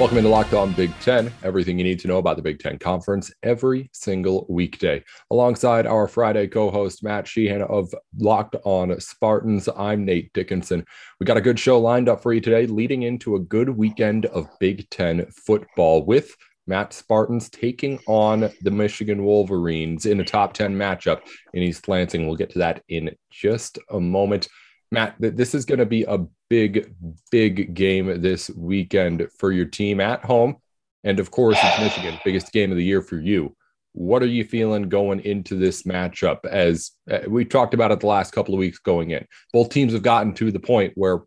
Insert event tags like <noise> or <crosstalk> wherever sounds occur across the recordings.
Welcome into Locked On Big Ten. Everything you need to know about the Big Ten Conference every single weekday. Alongside our Friday co host, Matt Sheehan of Locked On Spartans, I'm Nate Dickinson. We got a good show lined up for you today, leading into a good weekend of Big Ten football with Matt Spartans taking on the Michigan Wolverines in a top 10 matchup in East Lansing. We'll get to that in just a moment. Matt, this is going to be a big, big game this weekend for your team at home. And of course, it's Michigan, biggest game of the year for you. What are you feeling going into this matchup? As uh, we talked about it the last couple of weeks going in, both teams have gotten to the point where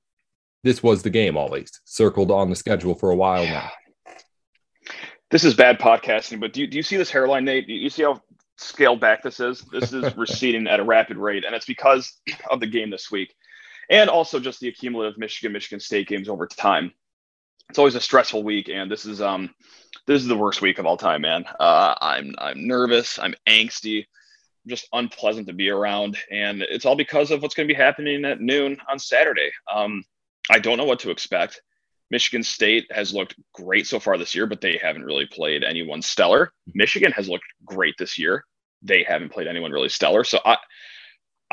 this was the game, always circled on the schedule for a while now. This is bad podcasting, but do you, do you see this hairline, Nate? Do you see how scaled back this is? This is <laughs> receding at a rapid rate, and it's because of the game this week and also just the accumulative Michigan Michigan State games over time. It's always a stressful week, and this is um this is the worst week of all time, man. Uh, I'm I'm nervous, I'm angsty, just unpleasant to be around, and it's all because of what's going to be happening at noon on Saturday. Um, I don't know what to expect. Michigan State has looked great so far this year, but they haven't really played anyone stellar. Michigan has looked great this year. They haven't played anyone really stellar. So I,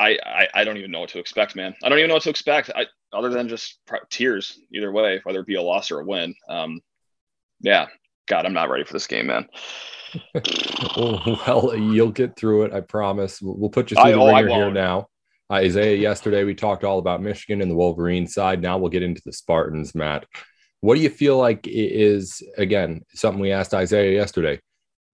I, I, I don't even know what to expect, man. I don't even know what to expect. I, other than just tears either way, whether it be a loss or a win. Um, yeah, God, I'm not ready for this game, man. <laughs> well, you'll get through it. I promise. We'll, we'll put you through I, the oh, ringer here now. Uh, Isaiah, yesterday we talked all about Michigan and the Wolverine side. Now we'll get into the Spartans, Matt. What do you feel like is, again, something we asked Isaiah yesterday?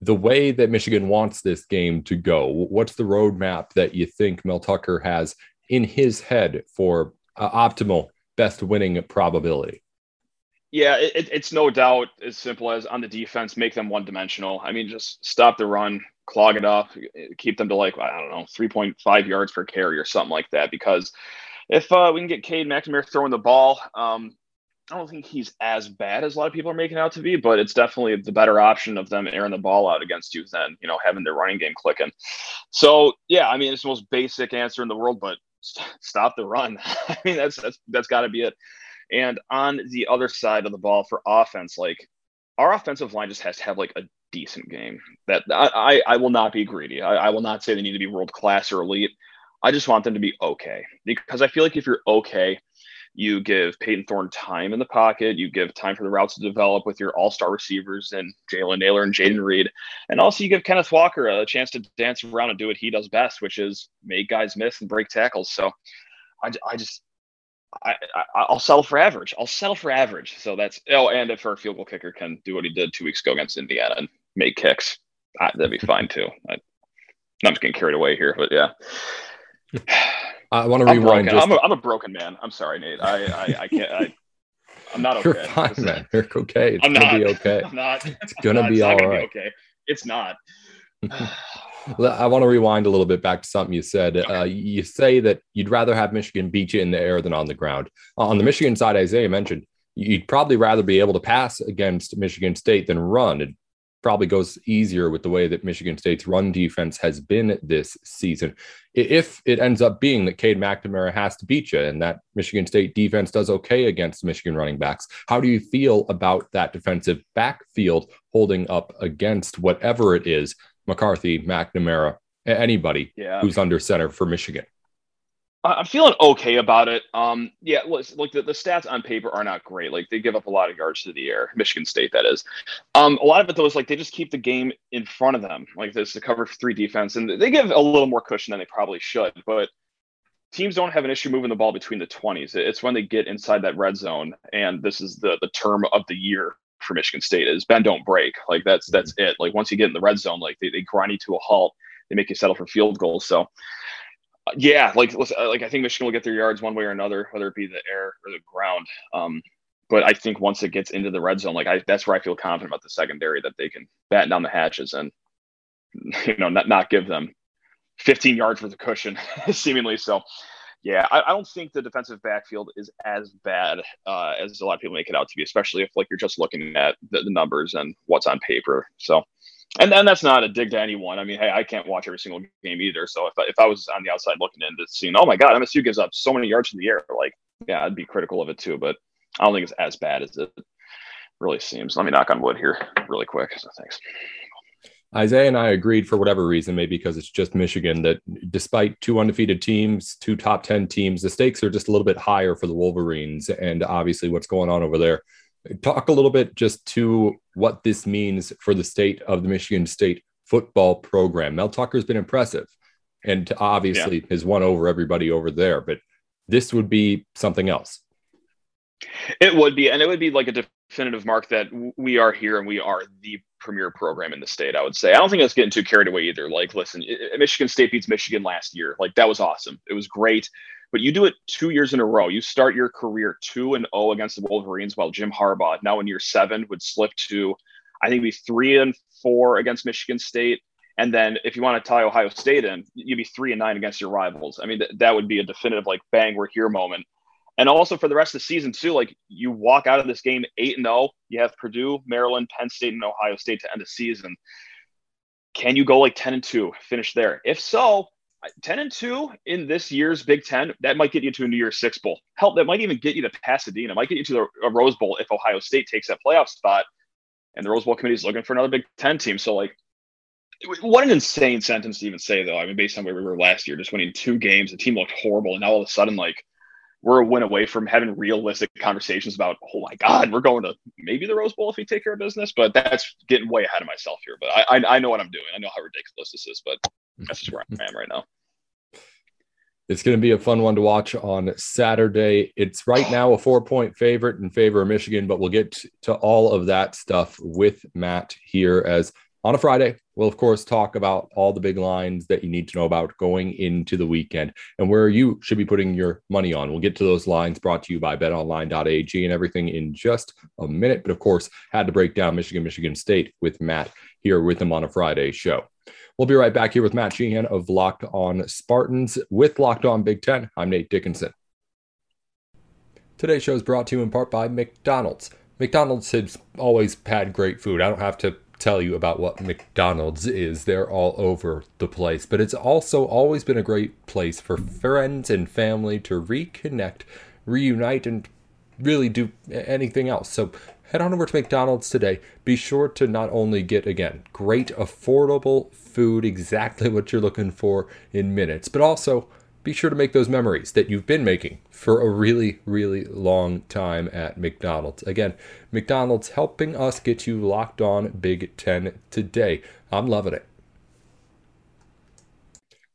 The way that Michigan wants this game to go, what's the roadmap that you think Mel Tucker has in his head for uh, optimal best winning probability? Yeah, it, it's no doubt as simple as on the defense, make them one dimensional. I mean, just stop the run, clog it up, keep them to like, I don't know, 3.5 yards per carry or something like that. Because if uh, we can get Cade McNamara throwing the ball, um, I don't think he's as bad as a lot of people are making out to be, but it's definitely the better option of them airing the ball out against you than you know having their running game clicking. So yeah, I mean it's the most basic answer in the world, but st- stop the run. <laughs> I mean that's that's that's got to be it. And on the other side of the ball for offense, like our offensive line just has to have like a decent game. That I I, I will not be greedy. I, I will not say they need to be world class or elite. I just want them to be okay because I feel like if you're okay you give Payton Thorne time in the pocket. You give time for the routes to develop with your all star receivers and Jalen Nailor and Jayden Reed. And also, you give Kenneth Walker a chance to dance around and do what he does best, which is make guys miss and break tackles. So I, I just, I, I, will settle for average. I'll settle for average. So that's, oh, and if our field goal kicker can do what he did two weeks ago against Indiana and make kicks, I, that'd be fine too. I, I'm just getting carried away here, but yeah. <laughs> I want to rewind. Just... I'm, a, I'm a broken man. I'm sorry, Nate. I I, I can't. I, I'm not <laughs> okay. You're fine, man. You're okay. It's I'm gonna not, be okay. <laughs> I'm not. It's gonna not, <laughs> be it's all gonna right. Be okay. It's not. I want to rewind a little bit back to something you said. Uh, you say that you'd rather have Michigan beat you in the air than on the ground. On the Michigan side, Isaiah mentioned you'd probably rather be able to pass against Michigan State than run. It probably goes easier with the way that Michigan State's run defense has been this season. If it ends up being that Cade McNamara has to beat you and that Michigan State defense does okay against Michigan running backs, how do you feel about that defensive backfield holding up against whatever it is, McCarthy, McNamara, anybody yeah. who's under center for Michigan? I'm feeling okay about it. Um, yeah, like the, the stats on paper are not great. Like they give up a lot of yards to the air, Michigan State, that is. Um, a lot of it though is like they just keep the game in front of them, like this the cover three defense, and they give a little more cushion than they probably should. But teams don't have an issue moving the ball between the 20s. It's when they get inside that red zone, and this is the the term of the year for Michigan State is bend don't break. Like that's that's it. Like once you get in the red zone, like they, they grind you to a halt. They make you settle for field goals. So yeah, like uh, like I think Michigan will get their yards one way or another, whether it be the air or the ground. Um, but I think once it gets into the red zone, like I, that's where I feel confident about the secondary that they can batten down the hatches and <laughs> you know not not give them 15 yards worth of cushion, <laughs> seemingly. So, Yeah, I, I, don't think the defensive backfield is as bad uh, as a lot of people make it out to be, especially if like you're just looking at the, the numbers and what's on paper. So, and then that's not a dig to anyone. I mean, hey, I can't watch every single game either. So if I, if I was on the outside looking into seeing, oh my God, MSU gives up so many yards in the air, like yeah, I'd be critical of it too. But I don't think it's as bad as it really seems. Let me knock on wood here really quick. So thanks. Isaiah and I agreed for whatever reason, maybe because it's just Michigan, that despite two undefeated teams, two top 10 teams, the stakes are just a little bit higher for the Wolverines. And obviously, what's going on over there. Talk a little bit just to what this means for the state of the Michigan State football program. Mel Tucker's been impressive and obviously yeah. has won over everybody over there, but this would be something else. It would be, and it would be like a definitive mark that we are here and we are the premier program in the state. I would say. I don't think that's getting too carried away either. Like, listen, Michigan State beats Michigan last year. Like that was awesome. It was great. But you do it two years in a row. You start your career two and zero oh against the Wolverines, while Jim Harbaugh now in year seven would slip to, I think, be three and four against Michigan State. And then if you want to tie Ohio State in, you'd be three and nine against your rivals. I mean, th- that would be a definitive like bang, we're here moment. And also for the rest of the season too, like you walk out of this game eight and zero. Oh, you have Purdue, Maryland, Penn State, and Ohio State to end the season. Can you go like ten and two, finish there? If so, ten and two in this year's Big Ten, that might get you to a New Year's Six bowl. Help, that might even get you to Pasadena. Might get you to the, a Rose Bowl if Ohio State takes that playoff spot, and the Rose Bowl committee is looking for another Big Ten team. So like, what an insane sentence to even say, though. I mean, based on where we were last year, just winning two games, the team looked horrible, and now all of a sudden, like we're a win away from having realistic conversations about, oh my God, we're going to maybe the Rose Bowl if we take care of business. But that's getting way ahead of myself here. But I, I, I know what I'm doing. I know how ridiculous this is, but that's just where <laughs> I am right now. It's going to be a fun one to watch on Saturday. It's right now a four point favorite in favor of Michigan, but we'll get to all of that stuff with Matt here as on a Friday, we'll of course talk about all the big lines that you need to know about going into the weekend and where you should be putting your money on. We'll get to those lines brought to you by betonline.ag and everything in just a minute. But of course, had to break down Michigan, Michigan State with Matt here with him on a Friday show. We'll be right back here with Matt Sheehan of Locked On Spartans with Locked On Big Ten. I'm Nate Dickinson. Today's show is brought to you in part by McDonald's. McDonald's has always had great food. I don't have to tell you about what McDonald's is. They're all over the place. But it's also always been a great place for friends and family to reconnect, reunite, and really do anything else. So head on over to McDonald's today. Be sure to not only get, again, great, affordable food, exactly what you're looking for in minutes, but also be sure to make those memories that you've been making for a really, really long time at McDonald's. Again, McDonald's helping us get you locked on Big Ten today. I'm loving it.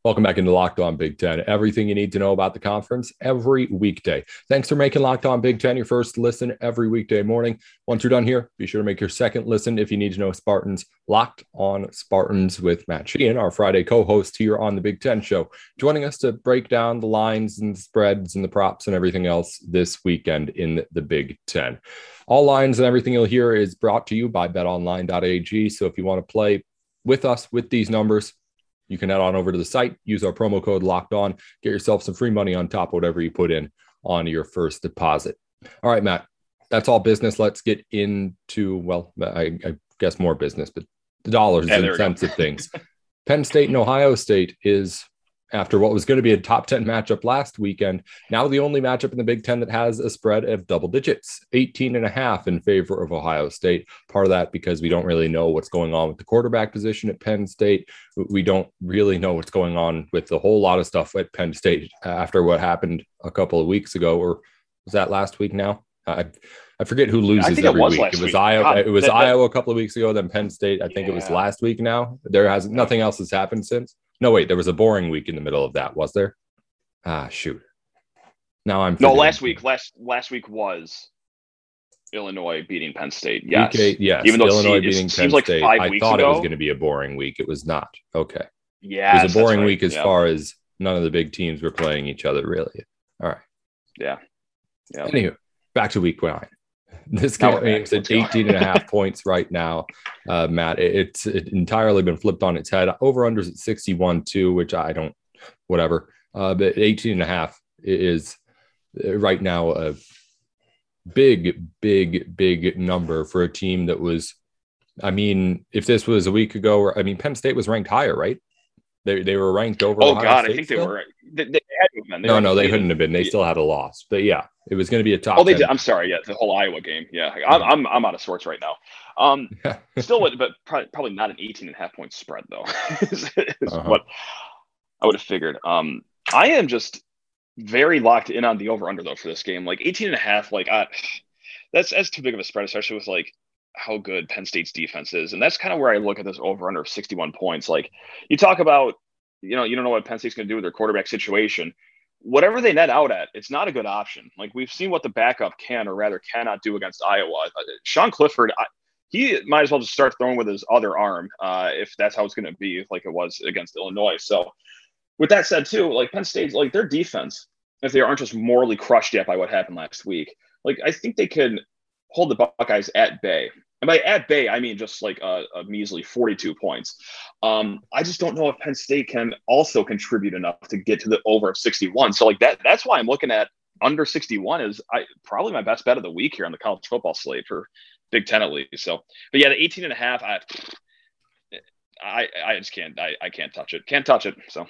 Welcome back into Locked On Big Ten. Everything you need to know about the conference every weekday. Thanks for making Locked On Big Ten your first listen every weekday morning. Once you're done here, be sure to make your second listen if you need to know Spartans. Locked On Spartans with Matt Sheehan, our Friday co host here on the Big Ten Show, joining us to break down the lines and spreads and the props and everything else this weekend in the Big Ten. All lines and everything you'll hear is brought to you by betonline.ag. So if you want to play with us with these numbers, you can head on over to the site, use our promo code locked on, get yourself some free money on top of whatever you put in on your first deposit. All right, Matt, that's all business. Let's get into, well, I, I guess more business, but the dollars yeah, and cents of things. Penn State and Ohio State is after what was going to be a top 10 matchup last weekend. Now the only matchup in the Big Ten that has a spread of double digits, 18 and a half in favor of Ohio State. Part of that because we don't really know what's going on with the quarterback position at Penn State. We don't really know what's going on with a whole lot of stuff at Penn State uh, after what happened a couple of weeks ago, or was that last week now? I, I forget who loses every it week. It was week. Iowa. God, it was that, Iowa a couple of weeks ago. Then Penn State. I think yeah. it was last week. Now there has nothing else has happened since. No, wait, there was a boring week in the middle of that, was there? Ah, shoot. Now I'm no last week. Last last week was Illinois beating Penn State. Yes, eight, yes. Even though Illinois beating Penn like State, I thought ago. it was going to be a boring week. It was not. Okay. Yeah, it was a boring right. week as yeah. far as none of the big teams were playing each other. Really. All right. Yeah. Yeah. Anywho, back to week nine. <laughs> This game aims at 18 and a half <laughs> points right now, uh, Matt. It, it's it entirely been flipped on its head. Over unders at 61 too, which I don't, whatever. Uh, but 18 and a half is uh, right now a big, big, big number for a team that was. I mean, if this was a week ago, or I mean, Penn State was ranked higher, right? They, they were ranked over. Oh Ohio God, State I think they were. They, they had to have been. They no, no, they couldn't have been. They Yeah. still had a loss, but yeah, it was going to be a top. Oh, they 10. did. I'm sorry. Yeah, the whole Iowa game. Yeah, I'm, I'm, I'm out of sorts right now. Um, <laughs> still, but probably, probably not an 18 and a half point spread though. <laughs> is, is Uh-huh. what I would have figured. Um, I am just very locked in on the over under though for this game. Like 18 and a half. Like I, that's that's too big of a spread, especially with like how good Penn State's defense is, and that's kind of where I look at this over under of 61 points. Like you talk about, you know, you don't know what Penn State's going to do with their quarterback situation whatever they net out at, it's not a good option. Like we've seen what the backup can or rather cannot do against Iowa. Uh, Sean Clifford, I, he might as well just start throwing with his other arm uh, if that's how it's going to be, like it was against Illinois. So, with that said, too, like Penn State's, like their defense, if they aren't just morally crushed yet by what happened last week, like I think they can hold the Buckeyes at bay. And by at bay, I mean just like a, a measly 42 points. Um, I just don't know if Penn State can also contribute enough to get to the over of 61. So like that, that's why I'm looking at under 61 is I probably my best bet of the week here on the college football slate for Big Ten at least. So, but yeah, the 18 and a half, I, I, I just can't, I, I can't touch it. Can't touch it. So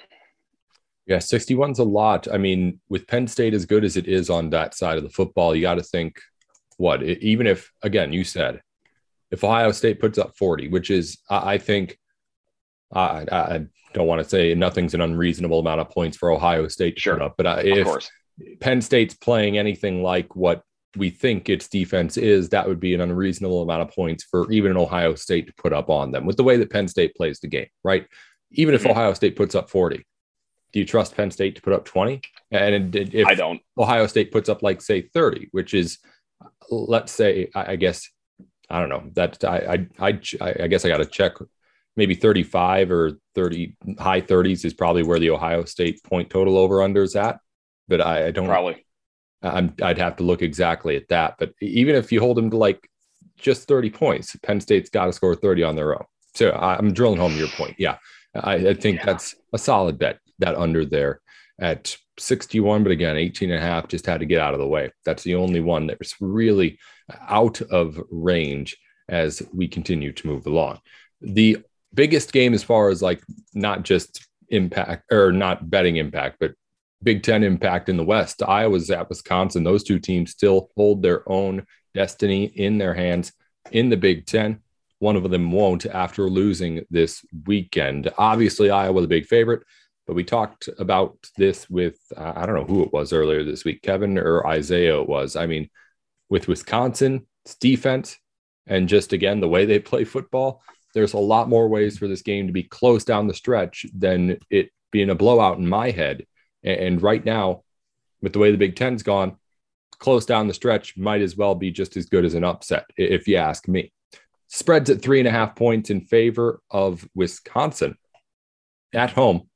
Yeah, 61's a lot. I mean, with Penn State as good as it is on that side of the football, you got to think what, even if, again, you said, if Ohio State puts up 40, which is, I, I think, I, I don't want to say nothing's an unreasonable amount of points for Ohio State to Sure. put up, but uh, if course, Penn State's playing anything like what we think its defense is, that would be an unreasonable amount of points for even an Ohio State to put up on them with the way that Penn State plays the game, right? Even if Mhm. Ohio State puts up 40, do you trust Penn State to put up 20? And if I don't. Ohio State puts up like say 30, which is let's say I guess I don't know that I I I, I guess I got to check maybe 35 or 30 high 30s is probably where the Ohio State point total over under is at, but I, I don't Probably. I'm, I'd have to look exactly at that. But even if you hold them to like just 30 points, Penn State's got to score 30 on their own. So I- I'm drilling home your point. Yeah. I, I think Yeah. that's a solid bet, that under there at 61. But again, 18 and a half just had to get out of the way. That's the only one that was really out of range as we continue to move along. The biggest game, as far as like not just impact or not betting impact, but Big Ten impact in the West. Iowa's at Wisconsin. Those two teams still hold their own destiny in their hands in the Big Ten. One of them won't after losing this weekend. Obviously, Iowa the big favorite, but we talked about this with uh, I don't know who it was earlier this week, Kevin or Isaiah. It was. I mean, with Wisconsin, it's defense and just again the way they play football. There's a lot more ways for this game to be close down the stretch than it being a blowout in my head. And right now, with the way the Big Ten's gone, close down the stretch might as well be just as good as an upset, if you ask me. Spreads at three and a half points in favor of Wisconsin at home.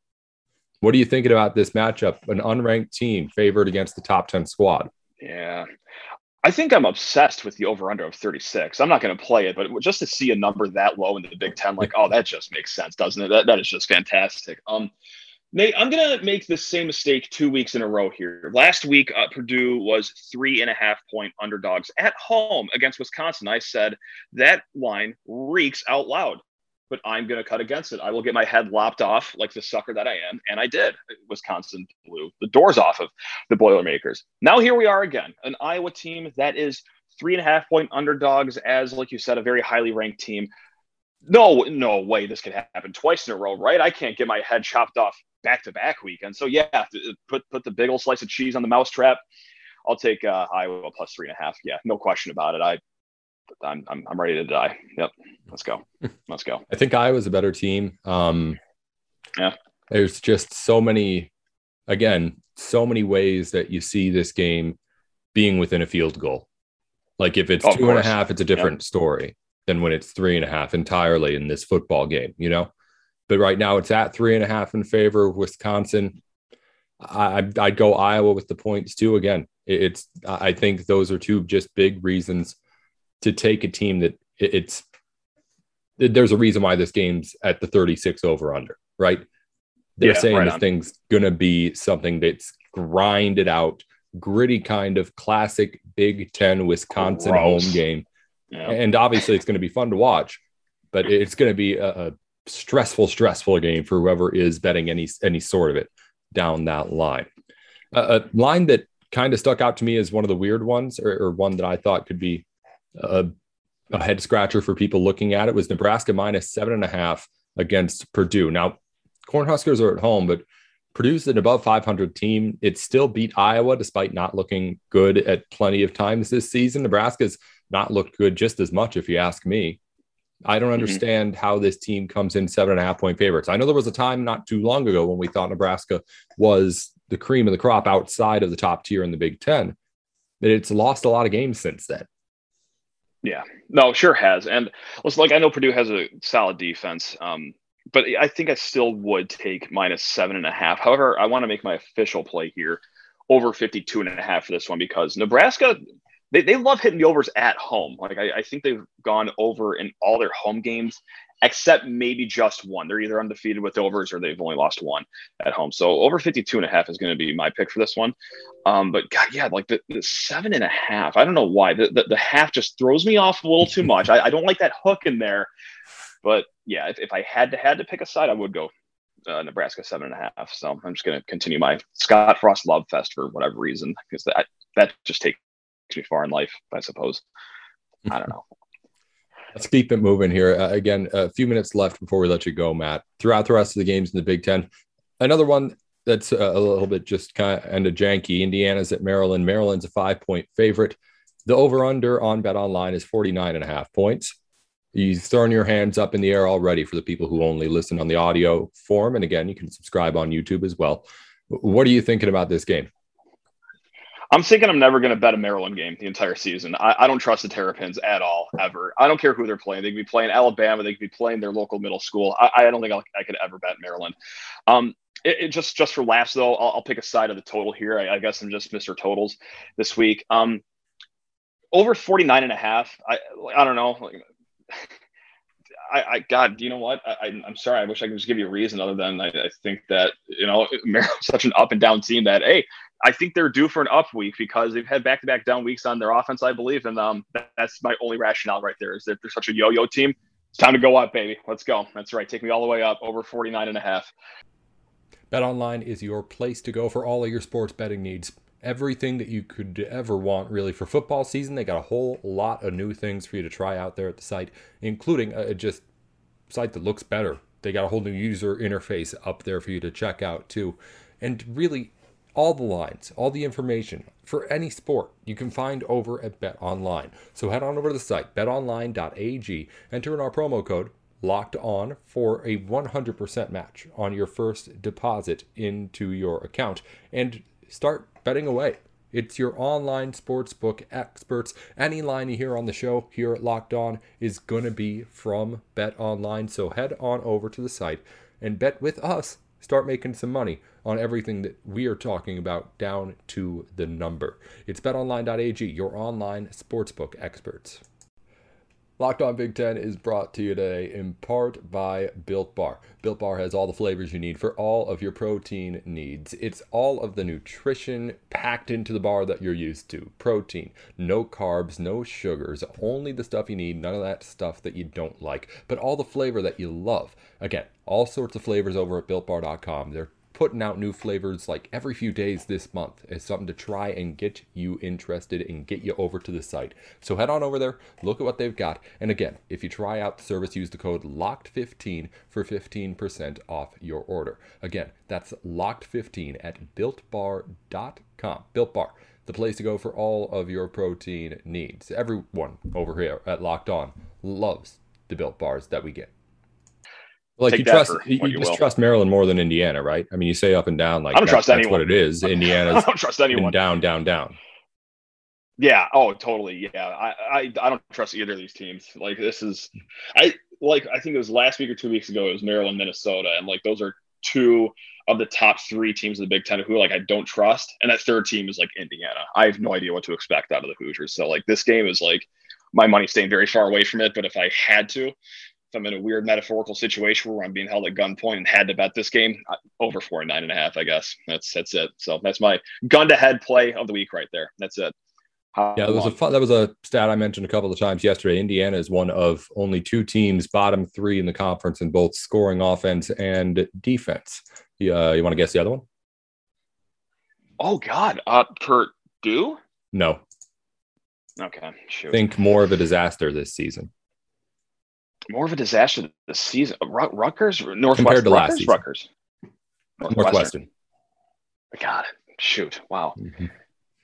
What are you thinking about this matchup? An unranked team favored against the top 10 squad. Yeah. I think I'm obsessed with the over under of 36. I'm not going to play it, but just to see a number that low in the Big Ten, like, oh, that just makes sense, doesn't it? That, that is just fantastic. Um, Nate, I'm going to make the same mistake two weeks in a row here. Last week, uh, Purdue was three and a half point underdogs at home against Wisconsin. I said that line reeks out loud, but I'm going to cut against it. I will get my head lopped off like the sucker that I am. And I did. Wisconsin blew the doors off of the Boilermakers. Now here we are again, an Iowa team that is three and a half point underdogs, as like you said, a very highly ranked team. No, no way this could happen twice in a row, right? I can't get my head chopped off back to back weekend. So yeah, put put the big old slice of cheese on the mousetrap. I'll take uh, Iowa plus three and a half. Yeah, no question about it. I, I'm I'm, I'm ready to die. Yep, let's go, <laughs> let's go. I think Iowa's a better team. Um, Yeah. There's just so many, again, so many ways that you see this game being within a field goal. Like if it's Of two and a half, it's a different story than when it's three and a half entirely in this football game, you know? But right now it's at three and a half in favor of Wisconsin. I, I'd- I'd go Iowa with the points too. Again, it's, I think those are two just big reasons to take a team that it- it's, there's a reason why this game's at the 36 over under, right? They're Yeah, saying right this on. thing's going to be something that's grinded out, gritty kind of classic Big Ten Wisconsin Gross. home game. Yeah. And obviously, it's going to be fun to watch, but it's going to be a, a stressful, stressful game for whoever is betting any any sort of it down that line. Uh, a line that kind of stuck out to me as one of the weird ones, or, or one that I thought could be a, a, head scratcher for people looking at it, was Nebraska minus seven and a half against Purdue. Now, Cornhuskers are at home, but Purdue's an above 500 team. It still beat Iowa despite not looking good at plenty of times this season. Nebraska's not looked good just as much, if you ask me. I don't mm-hmm. understand mm-hmm. how this team comes in seven and a half point favorites. I know there was a time not too long ago when we thought Nebraska was the cream of the crop outside of the top tier in the Big Ten, but it's lost a lot of games since then. Yeah, no, sure has. And listen, like I know Purdue has a solid defense, um, but I think I still would take minus seven and a half. However, I want to make my official play here over 52 and a half for this one because Nebraska they, they love hitting the overs at home. Like I, I, think they've gone over in all their home games, except maybe just one. They're either undefeated with overs or they've only lost one at home. So over 52 and a half is going to be my pick for this one. Um, but God, yeah, like the, the, seven and a half, I don't know why the, the, the half just throws me off a little too much. I, I, don't like that hook in there, but yeah, if, if I had to, had to pick a side, I would go uh, Nebraska seven and a half. So I'm just going to continue my Scott Frost love fest for whatever reason, because that, that just takes me far in life, I suppose. I don't know. Let's keep it moving here. Uh, again, a few minutes left before we let you go, Matt. Throughout the rest of the games in the Big Ten, another one that's uh, a little bit just kind of and a janky. Indiana's at Maryland. Maryland's a five point favorite. The over under on Bet Online is 49 and a half points. You've thrown your hands up in the air already for the people who only listen on the audio form. And again, you can subscribe on YouTube as well. What are you thinking about this game? I'm thinking I'm never going to bet a Maryland game the entire season. I, I, don't trust the Terrapins at all, ever. I don't care who they're playing. They could be playing Alabama. They could be playing their local middle school. I, I don't think I, I, could ever bet Maryland. Um, it, it just just for laughs though, I'll, I'll, pick a side of the total here. I, guess I'm just Mr. Totals this week. Um, over 49 and a half. I I don't know. Like, <sighs> I, I God, you know what? I, am sorry. I wish I could just give you a reason other than I, I think that you know <laughs> Maryland's such an up and down team that hey, I think they're due for an up week because they've had back to back down weeks on their offense, I believe, and um, that, that's my only rationale right there is that they're such a yo yo team. It's time to go up, baby. Let's go. That's right. Take me all the way up over 49 and a half. Bet online is your place to go for all of your sports betting needs everything that you could ever want really for football season. They got a whole lot of new things for you to try out there at the site, including a just site that looks better. They got a whole new user interface up there for you to check out too. And really all the lines, all the information for any sport you can find over at Bet Online. So head on over to the site betonline.ag, enter in our promo code locked on for a 100% match on your first deposit into your account and start betting away. It's your online sportsbook experts. Any line you hear on the show here at Locked On is going to be from Bet Online. So head on over to the site and bet with us. Start making some money on everything that we are talking about down to the number. It's betonline.ag, your online sportsbook experts. Locked On Big Ten is brought to you today in part by Built Bar. Built Bar has all the flavors you need for all of your protein needs. It's all of the nutrition packed into the bar that you're used to. Protein, no carbs, no sugars, only the stuff you need, none of that stuff that you don't like, but all the flavor that you love. Again, all sorts of flavors over at builtbar.com. They're putting out new flavors like every few days this month is something to try and get you interested and get you over to the site. So head on over there, look at what they've got. And again, if you try out the service, use the code LOCKED15 for 15% off your order. Again, that's LOCKED15 at builtbar.com. Built Bar, the place to go for all of your protein needs. Everyone over here at Locked On loves the built bars that we get. Like you trust you, you just will. trust Maryland more than Indiana, right? I mean, you say up and down like I don't trust that's anyone. what it is. Indiana. <laughs> I don't trust anyone. Down, down, down. Yeah. Oh, totally. Yeah. I, I I don't trust either of these teams. Like this is, I like I think it was last week or two weeks ago. It was Maryland, Minnesota, and like those are two of the top three teams of the Big Ten who like I don't trust, and that third team is like Indiana. I have no idea what to expect out of the Hoosiers. So like this game is like my money staying very far away from it. But if I had to, if I'm in a weird metaphorical situation where I'm being held at gunpoint and had to bet this game, over four and a half, I guess. That's that's it. So that's my gun to head play of the week right there. That's it. How yeah, that was a fun, that was a stat I mentioned a couple of times yesterday. Indiana is one of only two teams bottom three in the conference in both scoring offense and defense. Uh, you want to guess the other one? Oh God, uh, Purdue? No. Okay, shoot. Think more of a disaster this season more of a disaster this season. Rutgers, Northwest, compared to Rutgers, last season. Rutgers, Northwestern. Northwestern. Got it. Shoot! Wow. Mm-hmm.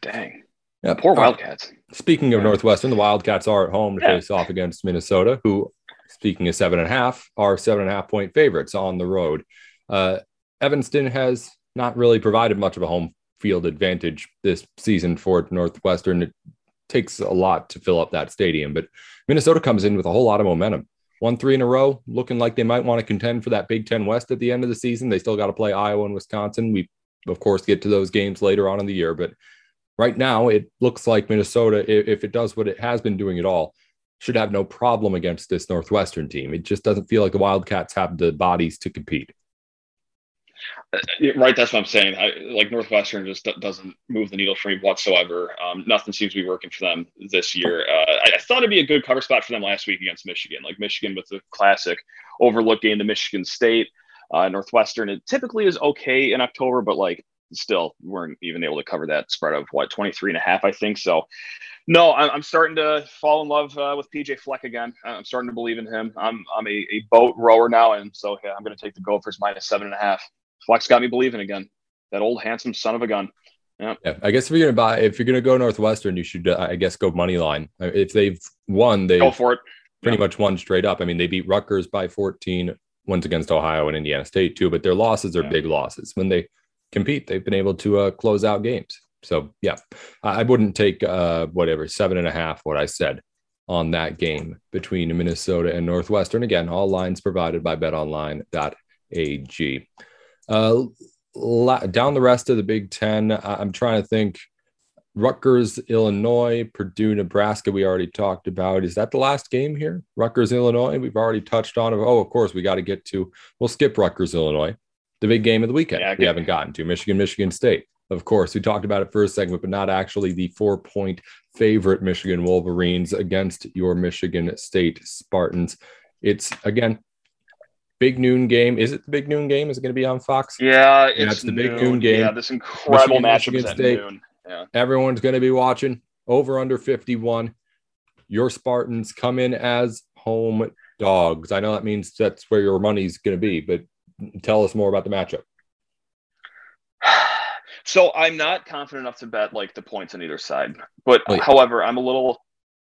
Dang. Yeah, poor Wildcats. Speaking of. Northwestern, the Wildcats are at home to yeah. face off against Minnesota, who, speaking of seven and a half, are seven and a half point favorites on the road. Uh, Evanston has not really provided much of a home field advantage this season for Northwestern. It takes a lot to fill up that stadium, but Minnesota comes in with a whole lot of momentum won three in a row, looking like they might want to contend for that Big Ten West at the end of the season. They still got to play Iowa and Wisconsin. We, of course, get to those games later on in the year, but right now it looks like Minnesota, if it does what it has been doing at all, should have no problem against this Northwestern team. It just doesn't feel like the Wildcats have the bodies to compete. Right, that's what I'm saying. I, like Northwestern just doesn't move the needle for me whatsoever. Um, nothing seems to be working for them this year. Uh, I, I, thought it'd be a good cover spot for them last week against Michigan. Like Michigan with the classic overlook game to Michigan State. Uh, Northwestern, it typically is okay in October, but like still weren't even able to cover that spread of what 23 and a half, I think. So, no, I'm, I'm starting to fall in love uh, with PJ Fleck again. I'm starting to believe in him. I'm I'm a, a boat rower now, and so yeah, I'm going to take the Gophers minus seven and a half. Fleck's got me believing again. That old handsome son of a gun. Yeah. yeah. I guess if you're gonna buy, if you're gonna go Northwestern, you should, uh, I guess, go money line. Uh, if they've won, they go for it. Pretty yeah. much won straight up. I mean, they beat Rutgers by 14, once against Ohio and Indiana State too. But their losses are yeah. big losses. When they compete, they've been able to uh, close out games. So yeah, I wouldn't take uh, whatever seven and a half. What I said on that game between Minnesota and Northwestern. Again, all lines provided by BetOnline.ag. Uh, down the rest of the Big Ten, I'm trying to think. Rutgers, Illinois, Purdue, Nebraska. We already talked about. Is that the last game here? Rutgers, Illinois. We've already touched on. Oh, of course, we got to get to. We'll skip Rutgers, Illinois. The big game of the weekend. Yeah, we haven't gotten to Michigan, Michigan State. Of course, we talked about it for a segment, but not actually the four point favorite Michigan Wolverines against your Michigan State Spartans. It's again big noon game. Is it the big noon game? Is it going to be on Fox? Yeah, it's, yeah, it's the noon. big noon game. Yeah, this incredible matchup is at State. noon. Yeah. Everyone's going to be watching over under 51. Your Spartans come in as home dogs. I know that means that's where your money's going to be, but tell us more about the matchup. <sighs> So I'm not confident enough to bet like the points on either side, but oh, yeah. however, I'm a little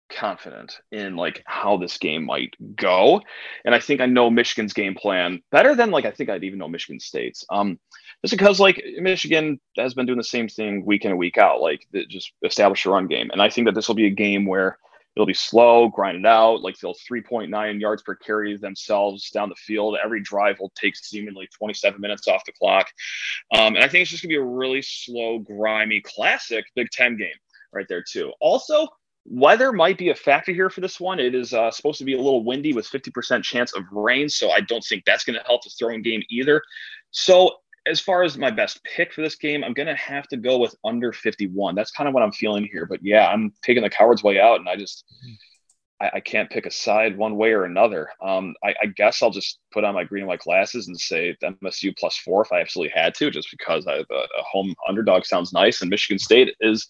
confident in like how this game might go. And I think I know Michigan's game plan better than like I think I'd even know Michigan State's. Um, just because like Michigan has been doing the same thing week in and week out, like just establish a run game. And I think that this will be a game where it'll be slow, grinded out, like they'll 3.9 yards per carry themselves down the field. Every drive will take seemingly 27 minutes off the clock. Um, and I think it's just gonna be a really slow, grimy, classic Big Ten game right there too. Also, Weather might be a factor here for this one. It is uh, supposed to be a little windy with 50% chance of rain, so I don't think that's going to help the throwing game either. So, as far as my best pick for this game, I'm going to have to go with under 51. That's kind of what I'm feeling here. But yeah, I'm taking the coward's way out, and I just I, can't pick a side one way or another. Um, I, I, guess I'll just put on my green and white glasses and say MSU plus four if I absolutely had to, just because a home underdog sounds nice, and Michigan State is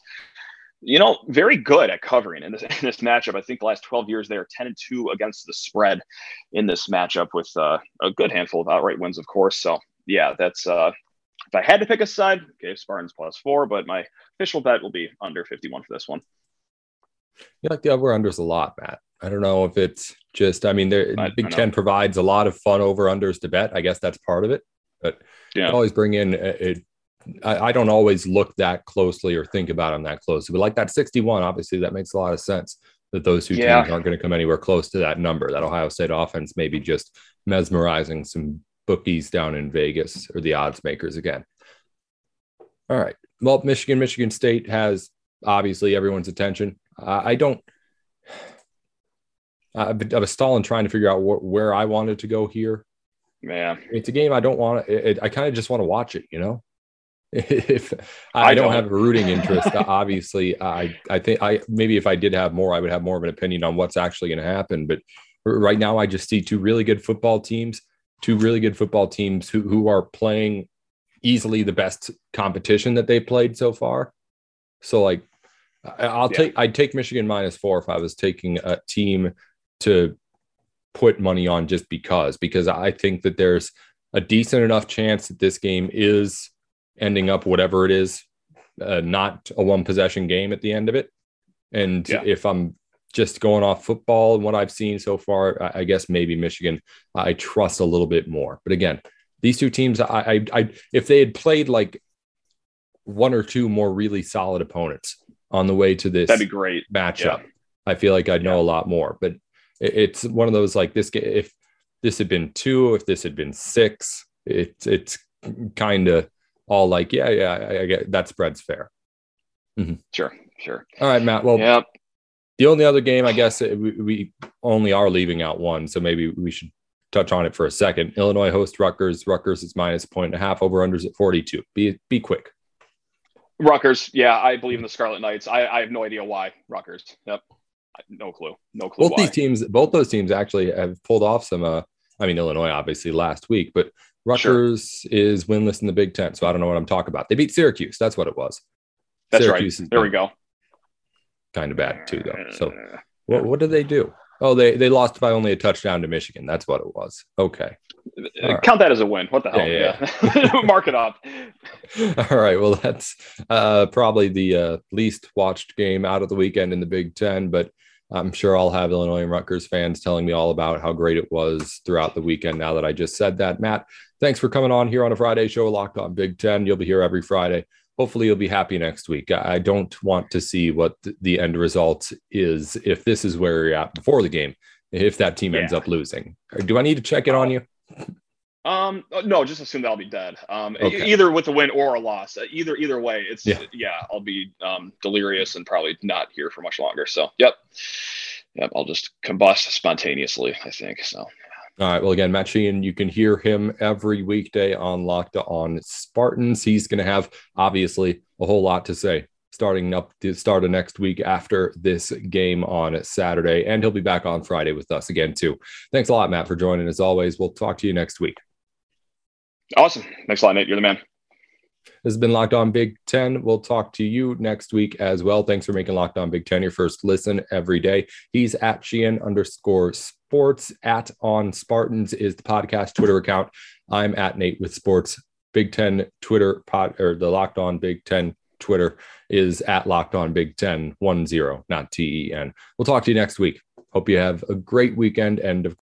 you know, very good at covering in this, <laughs> in this matchup. I think the last 12 years they are 10 and 2 against the spread in this matchup with uh, a good handful of outright wins, of course. So, yeah, that's uh, if I had to pick a side, okay, Spartans plus four, but my official bet will be under 51 for this one. You like the over unders a lot, Matt. I don't know if it's just, I mean, there, Big Ten provides a lot of fun over unders to bet. I guess that's part of it, but yeah. always bring in it, I, I, don't always look that closely or think about them that closely. But like that 61, obviously, that makes a lot of sense that those two yeah. teams aren't going to come anywhere close to that number. That Ohio State offense may be just mesmerizing some bookies down in Vegas or the odds makers again. All right. Well, Michigan, Michigan State has obviously everyone's attention. Uh, I don't. I, I was stalling trying to figure out wh- where I wanted to go here. Yeah, it's a game I don't want to. I kind of just want to watch it. You know, <laughs> if I, I don't, don't, have a rooting interest, uh, <laughs> obviously, I I think I maybe if I did have more, I would have more of an opinion on what's actually going to happen. But right now, I just see two really good football teams, two really good football teams who who are playing easily the best competition that they played so far. So like, I'll yeah. take I'd take Michigan minus four if I was taking a team to put money on just because because I think that there's a decent enough chance that this game is ending up whatever it is, uh, not a one possession game at the end of it. And yeah. if I'm just going off football and what I've seen so far, I, I, guess maybe Michigan I trust a little bit more. But again, these two teams, I, I, I if they had played like one or two more really solid opponents on the way to this, that'd be great matchup. Yeah. I feel like I'd know yeah. a lot more. But it, it's one of those like this. If this had been two, if this had been six, it's it's kind of all like, yeah, yeah, I, I, get that spread's fair. Mm-hmm. Sure, sure. All right, Matt. Well, yep. The only other game, I guess, we, we only are leaving out one, so maybe we should touch on it for a second. Illinois hosts Rutgers. Rutgers is minus point and a half. Over unders at forty two. Be be quick. Rutgers, yeah, I believe in the Scarlet Knights. I, I have no idea why Rutgers. Yep, no clue, no clue. Both why. these teams, both those teams actually have pulled off some. Uh, I mean, Illinois obviously last week, but Rutgers sure. is winless in the Big Ten, so I don't know what I'm talking about. They beat Syracuse. That's what it was. That's Syracuse right. There we go. Kind of bad too, though. So, what, what did they do? Oh, they they lost by only a touchdown to Michigan. That's what it was. Okay. Uh, count that as a win. What the hell? Yeah, yeah. yeah. <laughs> Mark it up. <laughs> All right. Well, that's uh, probably the uh, least watched game out of the weekend in the Big Ten, but I'm sure I'll have Illinois and Rutgers fans telling me all about how great it was throughout the weekend. Now that I just said that, Matt, thanks for coming on here on a Friday show, Locked On Big Ten. You'll be here every Friday. Hopefully, you'll be happy next week. I don't want to see what the end result is if this is where you're at before the game, if that team ends up losing. Do I need to check it on oh. you? <laughs> Um, no, just assume that I'll be dead. Um, okay. either with a win or a loss. Uh, either either way, it's yeah. yeah, I'll be um delirious and probably not here for much longer. So, yep, yep, I'll just combust spontaneously. I think so. All right. Well, again, Matt Sheehan, you can hear him every weekday on Locked On Spartans. He's going to have obviously a whole lot to say starting up the start of next week after this game on Saturday. And he'll be back on Friday with us again, too. Thanks a lot, Matt, for joining. As always, we'll talk to you next week. Awesome. Thanks a lot, Nate. You're the man. This has been Locked On Big Ten. We'll talk to you next week as well. Thanks for making Locked On Big Ten your first listen every day. He's at Sheehan underscore sports. At On Spartans is the podcast Twitter account. I'm at Nate with Sports. Big Ten Twitter pod or the Locked On Big Ten Twitter is at Locked On Big Ten one zero, not T E N. We'll talk to you next week. Hope you have a great weekend and